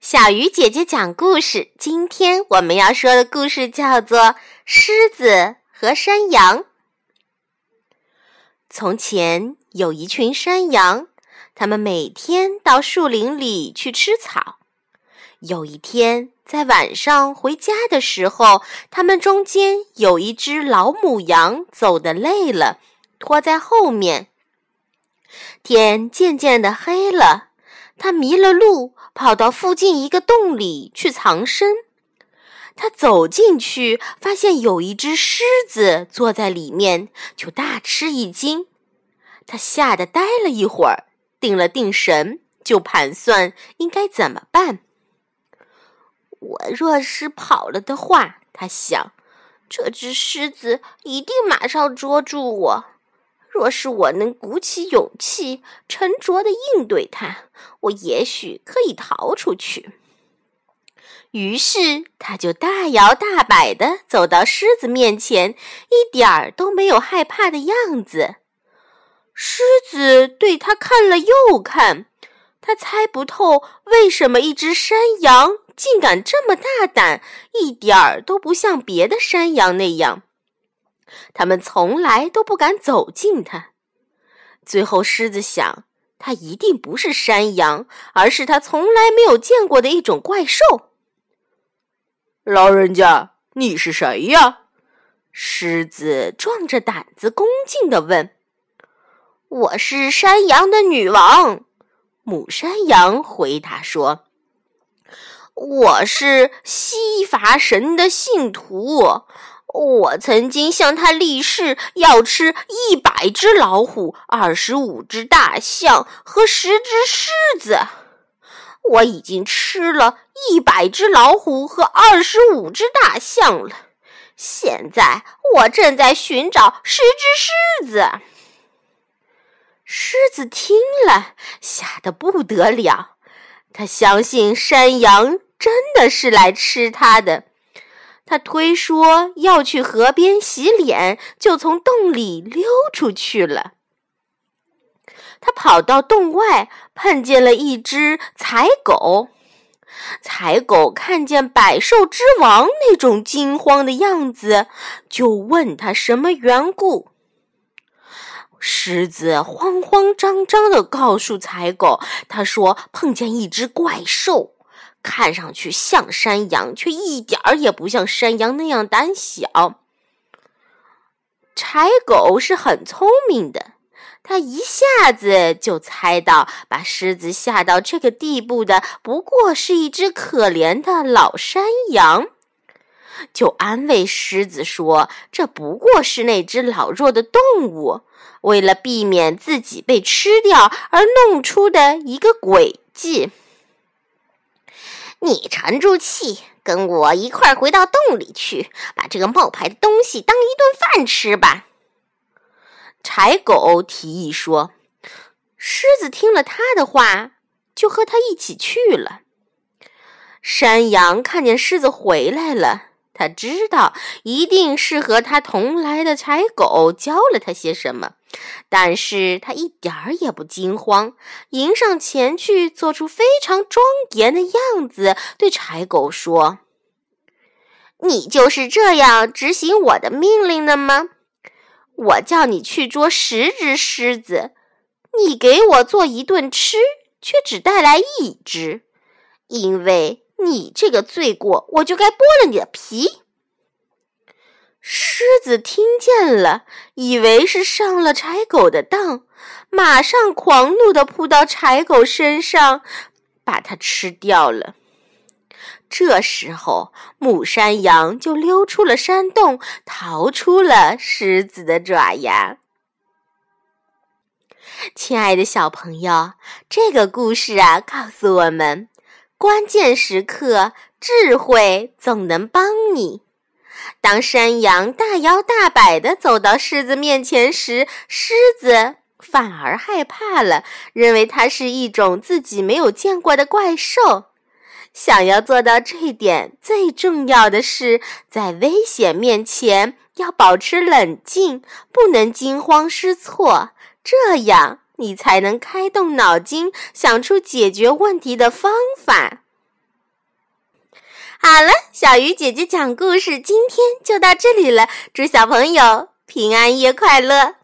小鱼姐姐讲故事。今天我们要说的故事叫做《狮子和山羊》。从前有一群山羊，它们每天到树林里去吃草。有一天，在晚上回家的时候，它们中间有一只老母羊走得累了，拖在后面。天渐渐的黑了，他迷了路。跑到附近一个洞里去藏身，他走进去，发现有一只狮子坐在里面，就大吃一惊。他吓得呆了一会儿，定了定神，就盘算应该怎么办。我若是跑了的话，他想，这只狮子一定马上捉住我。若是我能鼓起勇气，沉着的应对它，我也许可以逃出去。于是，他就大摇大摆的走到狮子面前，一点儿都没有害怕的样子。狮子对他看了又看，他猜不透为什么一只山羊竟敢这么大胆，一点儿都不像别的山羊那样。他们从来都不敢走近它。最后，狮子想，它一定不是山羊，而是他从来没有见过的一种怪兽。老人家，你是谁呀？狮子壮着胆子恭敬地问。“我是山羊的女王。”母山羊回答说，“我是西伐神的信徒。”我曾经向他立誓，要吃一百只老虎、二十五只大象和十只狮子。我已经吃了一百只老虎和二十五只大象了。现在我正在寻找十只狮子。狮子听了，吓得不得了。他相信山羊真的是来吃它的。他推说要去河边洗脸，就从洞里溜出去了。他跑到洞外，碰见了一只财狗。财狗看见百兽之王那种惊慌的样子，就问他什么缘故。狮子慌慌张张地告诉财狗，他说碰见一只怪兽。看上去像山羊，却一点儿也不像山羊那样胆小。柴狗是很聪明的，它一下子就猜到，把狮子吓到这个地步的不过是一只可怜的老山羊，就安慰狮子说：“这不过是那只老弱的动物，为了避免自己被吃掉而弄出的一个诡计。”你沉住气，跟我一块儿回到洞里去，把这个冒牌的东西当一顿饭吃吧。”柴狗提议说。狮子听了他的话，就和他一起去了。山羊看见狮子回来了。他知道一定是和他同来的柴狗教了他些什么，但是他一点儿也不惊慌，迎上前去，做出非常庄严的样子，对柴狗说：“你就是这样执行我的命令的吗？我叫你去捉十只狮子，你给我做一顿吃，却只带来一只，因为……”你这个罪过，我就该剥了你的皮。狮子听见了，以为是上了柴狗的当，马上狂怒地扑到柴狗身上，把它吃掉了。这时候，母山羊就溜出了山洞，逃出了狮子的爪牙。亲爱的小朋友，这个故事啊，告诉我们。关键时刻，智慧总能帮你。当山羊大摇大摆地走到狮子面前时，狮子反而害怕了，认为它是一种自己没有见过的怪兽。想要做到这一点，最重要的是在危险面前要保持冷静，不能惊慌失措。这样。你才能开动脑筋，想出解决问题的方法。好了，小鱼姐姐讲故事今天就到这里了，祝小朋友平安夜快乐。